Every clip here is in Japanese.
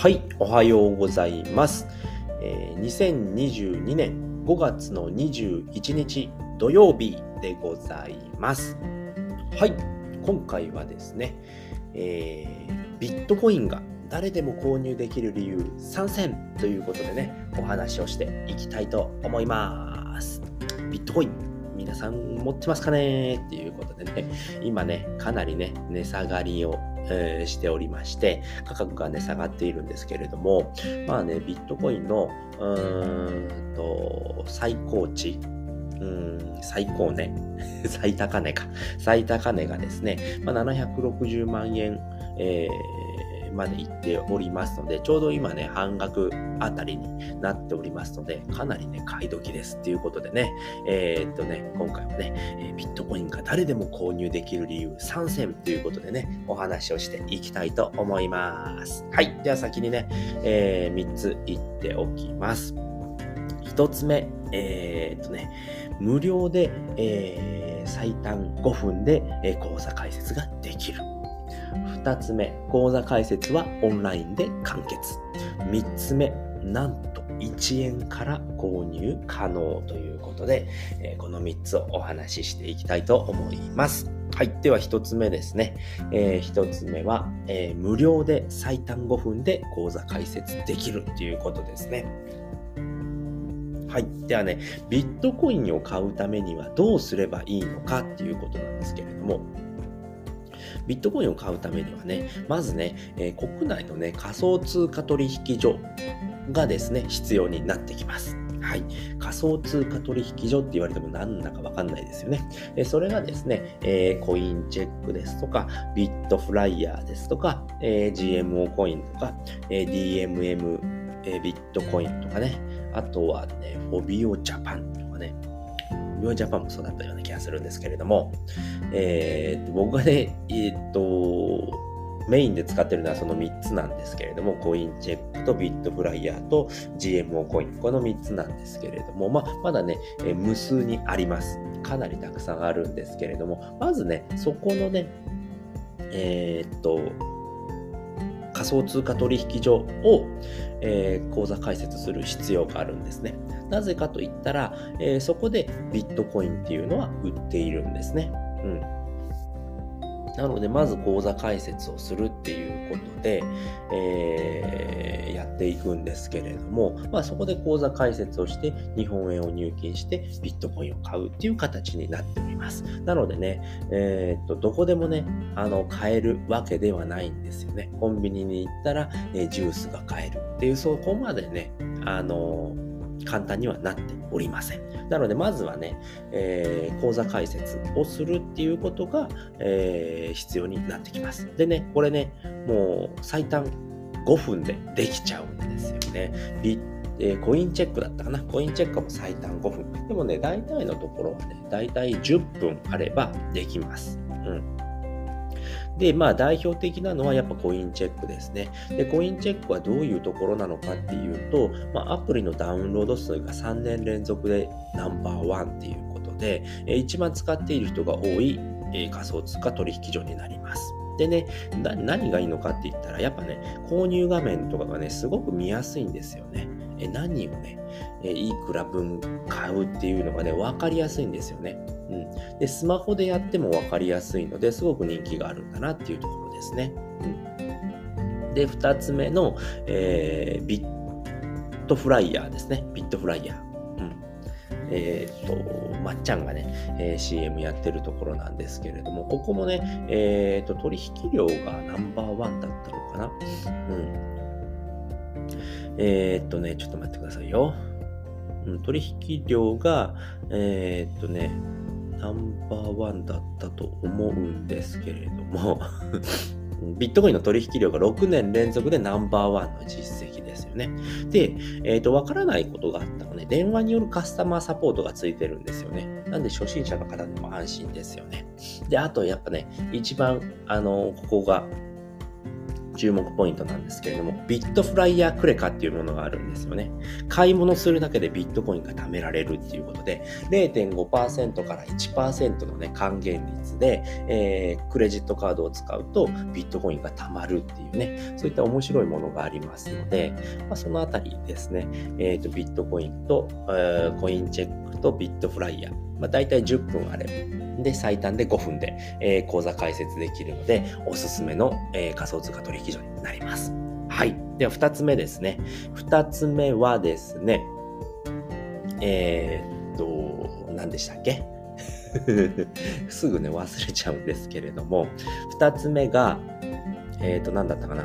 はい、おはようございます。えー2022年5月の21日土曜日でございます。はい、今回はですね、えービットコインが誰でも購入できる理由参戦ということでね、お話をしていきたいと思います。ビットコイン皆さん持ってますかね？っていうことでね、今ね、かなりね、値下がりを、えしておりまして、価格がね、下がっているんですけれども、まあね、ビットコインの、うーんと、最高値、うん、最高値、最高値か、最高値がですね、まあ、760万円、えーまでいっておりますので、ちょうど今ね、半額あたりになっておりますので、かなりね、買い時ですっていうことでね、えーっとね、今回はね、えビットコインが誰でも購入できる理由参戦ということでね、お話をしていきたいと思います。はい。では先にね、え3つ言っておきます。1つ目、えーっとね、無料で、えー最短5分で、えー講座開設ができる。2つ目、講座開設はオンラインで完結。3つ目、なんと1円から購入可能ということで、えーこの3つをお話ししていきたいと思います。はい。では1つ目ですね。え1つ目は、えー無料で最短5分で講座開設できるということですね。はい。ではね、ビットコインを買うためにはどうすればいいのかっていうことなんですけれども、ビットコインを買うためにはね、まずね、えー国内のね、仮想通貨取引所がですね、必要になってきます。はい。仮想通貨取引所って言われても何だかわかんないですよね。でそれがですね、えーコインチェックですとか、ビットフライヤーですとか、えー GMO コインとか、えー DMM、えビットコインとかね、あとはね、フォビオジャパンとかね、フォビオジャパンもそうだったような気がするんですけれども、えーと僕がね、えーっと、メインで使ってるのはその3つなんですけれども、コインチェックとビットフライヤーと GMO コイン、この3つなんですけれども、まあ、まだね、え無数にあります。かなりたくさんあるんですけれども、まずね、そこのね、えーっと、仮想通貨取引所を、えー口座開設する必要があるんですね。なぜかと言ったら、えーそこでビットコインっていうのは売っているんですね。うん。なので、まず口座開設をするっていうことで、えーやっていくんですけれども、まあそこで口座開設をして、日本円を入金して、ビットコインを買うっていう形になっております。なのでね、えーっと、どこでもね、あの、買えるわけではないんですよね。コンビニに行ったら、えージュースが買えるっていう、そこまでね、あの簡単にはなっておりません。なので、まずはね、えー口座開設をするっていうことが、えー必要になってきます。でね、これね、もう最短5分でできちゃうんですよね。えーコインチェックだったかな？コインチェックも最短5分。でもね、大体のところはね、大体10分あればできます。うん。で、まあ代表的なのはやっぱコインチェックですね。で、コインチェックはどういうところなのかっていうと、まあアプリのダウンロード数が3年連続でナンバーワンっていうことで、えー一番使っている人が多い、えー仮想通貨取引所になります。でね、な何がいいのかって言ったら、やっぱね、購入画面とかがね、すごく見やすいんですよね。え何をね、えいくら分買うっていうのがね、分かりやすいんですよね。うん。で、スマホでやっても分かりやすいので、すごく人気があるんだなっていうところですね。うん。で、二つ目の、えービットフライヤーですね。ビットフライヤー。うん。えーっと、まっちゃんがね、えー CM やってるところなんですけれども、ここもね、えーっと、取引量がナンバーワンだったのかな。うん。えーっとね、ちょっと待ってくださいよ。うん、取引量が、えーっとね、ナンバーワンだったと思うんですけれども、ビットコインの取引量が6年連続でナンバーワンの実績ですよね。で、えっ、と、わからないことがあったらね、電話によるカスタマーサポートがついてるんですよね。なんで初心者の方でも安心ですよね。で、あとやっぱね、一番、あの、ここが注目ポイントなんですけれども、ビットフライヤークレカっていうものがあるんですよね。買い物するだけでビットコインが貯められるっていうことで、0.5%から1%のね、還元率で、えー、クレジットカードを使うとビットコインが貯まるっていうね、そういった面白いものがありますので、まあ、そのあたりですね、えーと、ビットコインと、えー、コインチェックとビットフライヤー、まあ、大体10分あれば、で、最短で5分で、えー、口座開設できるので、おすすめの、えー、仮想通貨取引所になります。はい。では、2つ目ですね。2つ目はですね、えー、っと、何でしたっけ？すぐね、忘れちゃうんですけれども、2つ目が、えー、っと、何だったかな？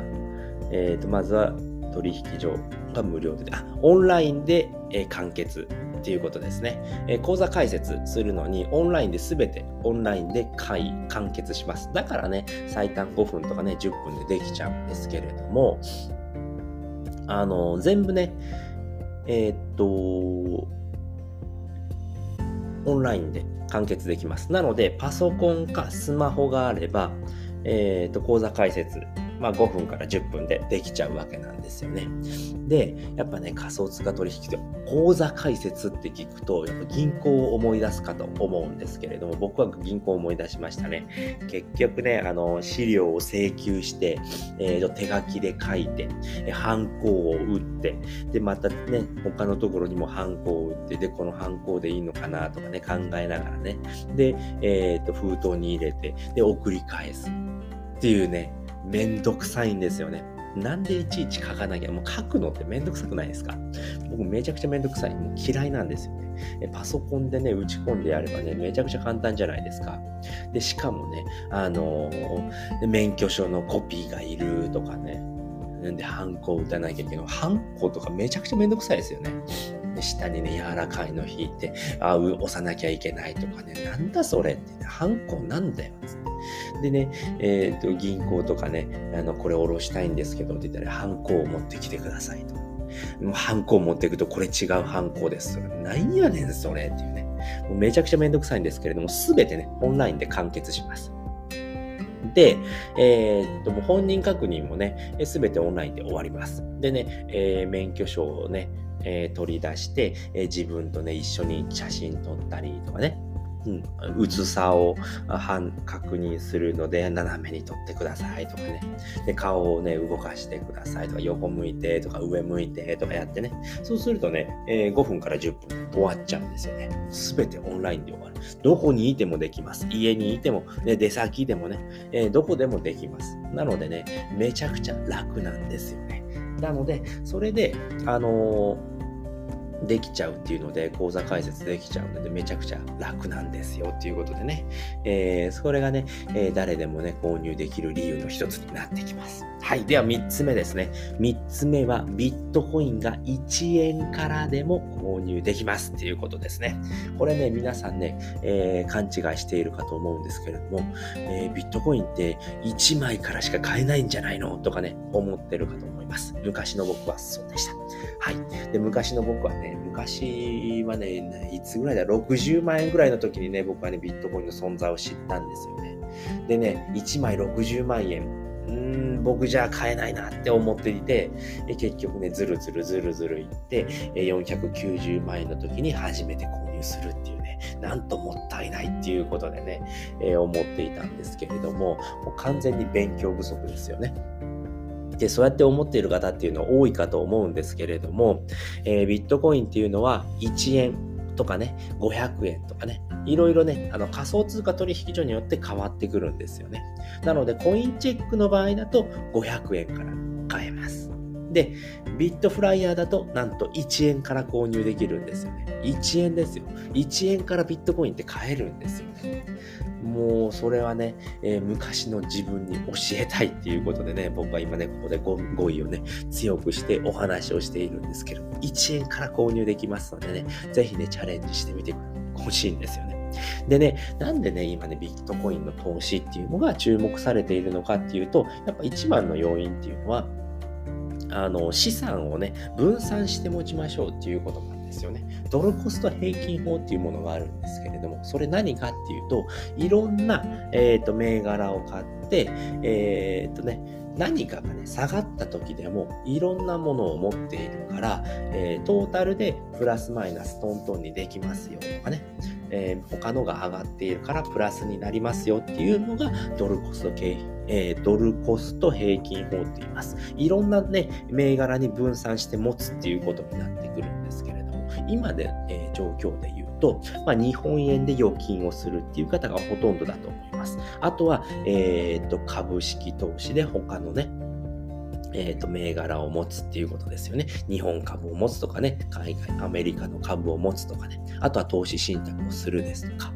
えー、っと、まずは取引所が無料で、あ、オンラインで、えー、完結っていうことですね。えー、講座開設するのにオンラインで全てオンラインで会完結します。だからね、最短5分とかね、10分でできちゃうんですけれども、あの、全部ね、えー、っと、オンラインで完結できます。なので、パソコンかスマホがあれば、えー、っと、講座開設まあ、5分から10分でできちゃうわけなんですよね。で、やっぱね、仮想通貨取引で口座開設って聞くと、やっぱ銀行を思い出すかと思うんですけれども、僕は銀行を思い出しましたね。結局ね、あの、資料を請求して、えー、手書きで書いて、ハンコを打って、で、またね、他のところにもハンコを打って、で、このハンコでいいのかなとかね、考えながらね、で、えっ、ー、と、封筒に入れて、で、送り返すっていうね、めんどくさいんですよね。なんでいちいち書かなきゃ、もう書くのってめんどくさくないですか？僕めちゃくちゃめんどくさい。もう嫌いなんですよね。パソコンでね、打ち込んでやればね、めちゃくちゃ簡単じゃないですか。で、しかもね、あのー、免許証のコピーがいるとかね、なんで、ハンコを打たなきゃいけない。ハンコとかめちゃくちゃめんどくさいですよね。で下にね、柔らかいの引いて、あ、押さなきゃいけないとかね、なんだそれって、ね、ハンコなんだよ、つって。でね、えっ、ー、と、銀行とかね、あの、これ下ろしたいんですけどって言ったら、ハンコを持ってきてくださいと。ハンコを持っていくと、これ違うハンコです。なんやねん、それっていうね。もうめちゃくちゃめんどくさいんですけれども、すべてね、オンラインで完結します。で、えー、っと、本人確認もね、すべてオンラインで終わります。でね、えー、免許証をね、えー、取り出して、え自分とね、一緒に写真撮ったりとかね、うん、薄さを確認するので、斜めに撮ってくださいとかね。で、顔をね、動かしてくださいとか、横向いてとか、上向いてとかやってね。そうするとね、えー、5分から10分終わっちゃうんですよね。すべてオンラインで終わる。どこにいてもできます。家にいても、ね、出先でもね、えー、どこでもできます。なのでね、めちゃくちゃ楽なんですよね。なので、それで、あのーできちゃうっていうので、講座解説できちゃうので、めちゃくちゃ楽なんですよっていうことでね、えー、それがね、えー、誰でもね、購入できる理由の一つになってきます。はい。では3つ目ですね。3つ目は、ビットコインが1円からでも購入できますっていうことですね。これね、皆さんね、えー、勘違いしているかと思うんですけれども、えビットコインって1枚からしか買えないんじゃないの？とかね、思ってるかと思います。昔の僕はそうでした。はい。で、昔の僕はね、昔はね、いつぐらいだ、60万円ぐらいの時にね、僕はね、ビットコインの存在を知ったんですよね。でね、1枚60万円。うーん、僕じゃ買えないなって思っていて、結局ね、ずるずるずるずるいって、490万円の時に初めて購入するっていうね、なんともったいないっていうことでね、え、思っていたんですけれども、もう完全に勉強不足ですよね。で、そうやって思っている方っていうのは多いかと思うんですけれども、えー、ビットコインっていうのは1円とかね、500円とかね、いろいろね、あの仮想通貨取引所によって変わってくるんですよね。なので、コインチェックの場合だと500円から買えます。で、ビットフライヤーだとなんと1円から購入できるんですよね。1円ですよ。1円からビットコインって買えるんですよ。もうそれはね、えー、昔の自分に教えたいっていうことでね、僕は今ね、ここで語彙をね、強くしてお話をしているんですけど、1円から購入できますのでね、ぜひね、チャレンジしてみてほしいんですよね。でね、なんでね、今ね、ビットコインの投資っていうのが注目されているのかっていうと、やっぱ一番の要因っていうのは、あの資産をね、分散して持ちましょうっていうことなんです。よね。ドルコスト平均法っていうものがあるんですけれども、それ何かっていうと、いろんな、えーと、銘柄を買って、えっ、ー、とね、何かがね、下がった時でもいろんなものを持っているから、えー、トータルでプラスマイナストントンにできますよとかね、えー、他のが上がっているからプラスになりますよっていうのがドルコスト経費えー、ドルコスト平均法と言います。いろんなね、銘柄に分散して持つっていうことになってくるんですけれども、今で、えー、状況で言うと、まあ、日本円で預金をするっていう方がほとんどだと思います。あとは、えー、と株式投資で他のね、えっ、ー、と、銘柄を持つっていうことですよね。日本株を持つとかね、海外、アメリカの株を持つとかね、あとは投資信託をするですとか、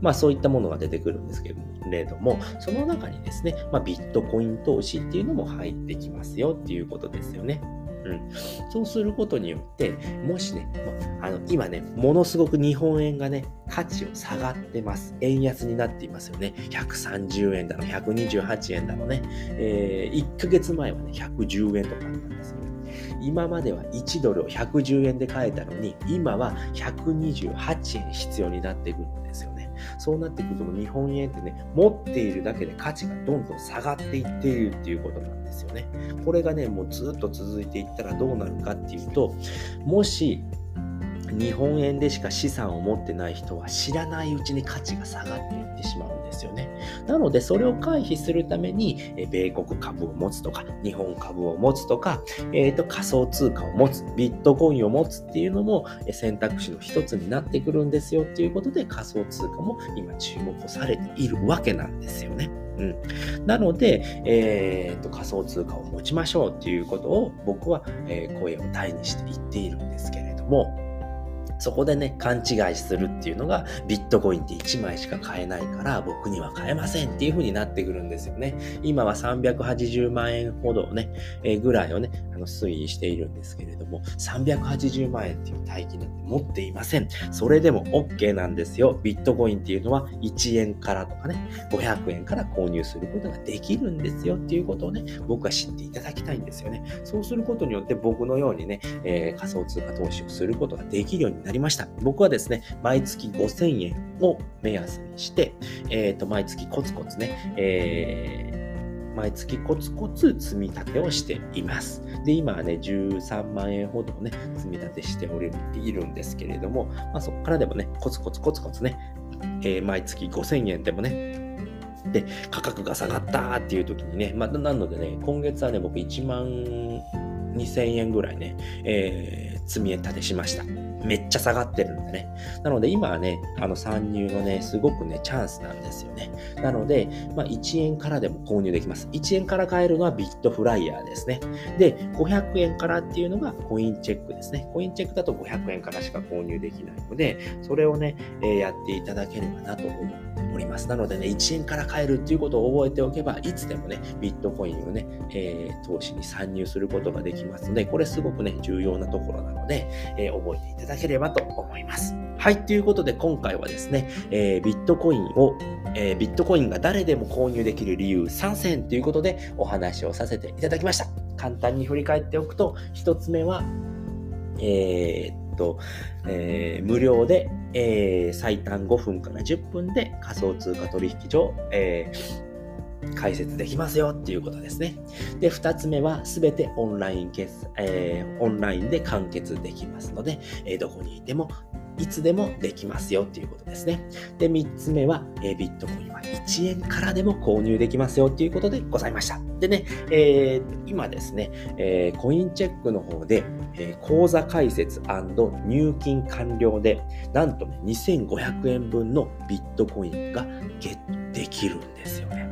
まあそういったものが出てくるんですけれども、れどもその中にですね、まあ、ビットコイン投資っていうのも入ってきますよっていうことですよね。うん、そうすることによって、もしね、まあの今ね、ものすごく日本円がね、価値を下がってます。円安になっていますよね。130円だの、128円だのね。えー、1ヶ月前はね、110円とかだったんですよ。今までは1ドルを110円で買えたのに、今は128円必要になってくるんですよね。そうなってくると日本円ってね、持っているだけで価値がどんどん下がっていっているっていうことなんですよね。これがね、もうずっと続いていったらどうなるかっていうと、もし日本円でしか資産を持ってない人は知らないうちに価値が下がっていってしまうですよね。なのでそれを回避するために、え米国株を持つとか、日本株を持つとか、えーと、仮想通貨を持つ、ビットコインを持つっていうのも選択肢の一つになってくるんですよっていうことで仮想通貨も今注目されているわけなんですよね。うん、なので、えーと、仮想通貨を持ちましょうっていうことを僕は、えー、声を大にして言っているんですけれども、そこでね、勘違いするっていうのが、ビットコインって1枚しか買えないから、僕には買えませんっていう風になってくるんですよね。今は380万円ほどね、えー、ぐらいをね、あの推移しているんですけれども、380万円っていう大金なんて持っていません。それでも OK なんですよ。ビットコインっていうのは1円からとかね、500円から購入することができるんですよっていうことをね、僕は知っていただきたいんですよね。そうすることによって僕のようにね、えー、仮想通貨投資をすることができるようになりました。僕はですね、毎月5000円を目安にして、えっ、ー、と、毎月コツコツね、えー、毎月コツコツ積み立てをしています。で、今はね、13万円ほどね、積み立てしておりいるんですけれども、まあ、そこからでもね、コツコツコツコツね、えー、毎月5000円でもね、で、価格が下がったっていう時にね、まあ、なのでね、今月はね、僕1万2000円ぐらいね、えー、積み立てしました。めっちゃ下がってるんだね。なので今はね、あの参入のね、すごくね、チャンスなんですよね。なので、まあ、1円からでも購入できます。1円から買えるのはビットフライヤーですね。で、500円からっていうのがコインチェックですね。コインチェックだと500円からしか購入できないので、それをね、えー、やっていただければなと思っております。なのでね、1円から買えるっていうことを覚えておけば、いつでもね、ビットコインをね、えー、投資に参入することができますので、これすごくね、重要なところなので、えー、覚えていただければと思います。はい、ということで今回はですね、えー、ビットコインを、え、ビットコインが誰でも購入できる理由3選ということでお話をさせていただきました。簡単に振り返っておくと、1つ目は、えー、と、えー、無料で、えー、最短5分から10分で仮想通貨取引所、えー解説できますよっていうことですね。で、二つ目はすべてオンライン決、えー、オンラインで完結できますので、え、どこにいてもいつでもできますよっていうことですね。で、三つ目は、えー、ビットコインは1円からでも購入できますよっていうことでございました。でね、えー、今ですね、えー、コインチェックの方で、えー、口座開設入金完了で、なんとね、2500円分のビットコインがゲットできるんですよね。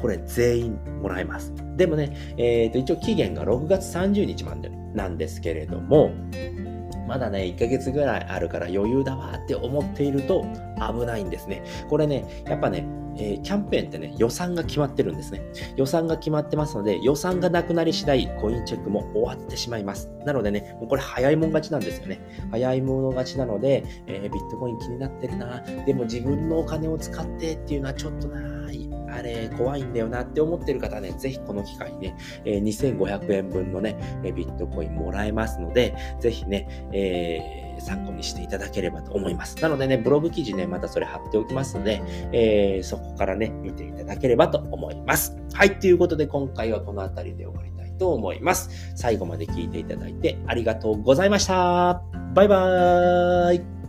これ全員もらえます。でもね、えー、と一応期限が6月30日までなんですけれども、まだね、1ヶ月ぐらいあるから余裕だわって思っていると危ないんですね。これね、やっぱね、えー、キャンペーンってね、予算が決まってるんですね。予算が決まってますので、予算がなくなり次第、コインチェックも終わってしまいます。なのでね、もうこれ早いもん勝ちなんですよね。早いもの勝ちなので、えー、ビットコイン気になってるな。でも自分のお金を使ってっていうのはちょっとない、あれ怖いんだよなって思ってる方はね、ぜひこの機会にね、えー、2500円分のね、ビットコインもらえますので、ぜひねえ、えー参考にしていただければと思います。なのでね、ブログ記事ね、またそれ貼っておきますので、えー、そこからね、見ていただければと思います。はい、ということで今回はこの辺りで終わりたいと思います。最後まで聞いていただいてありがとうございました。バイバーイ。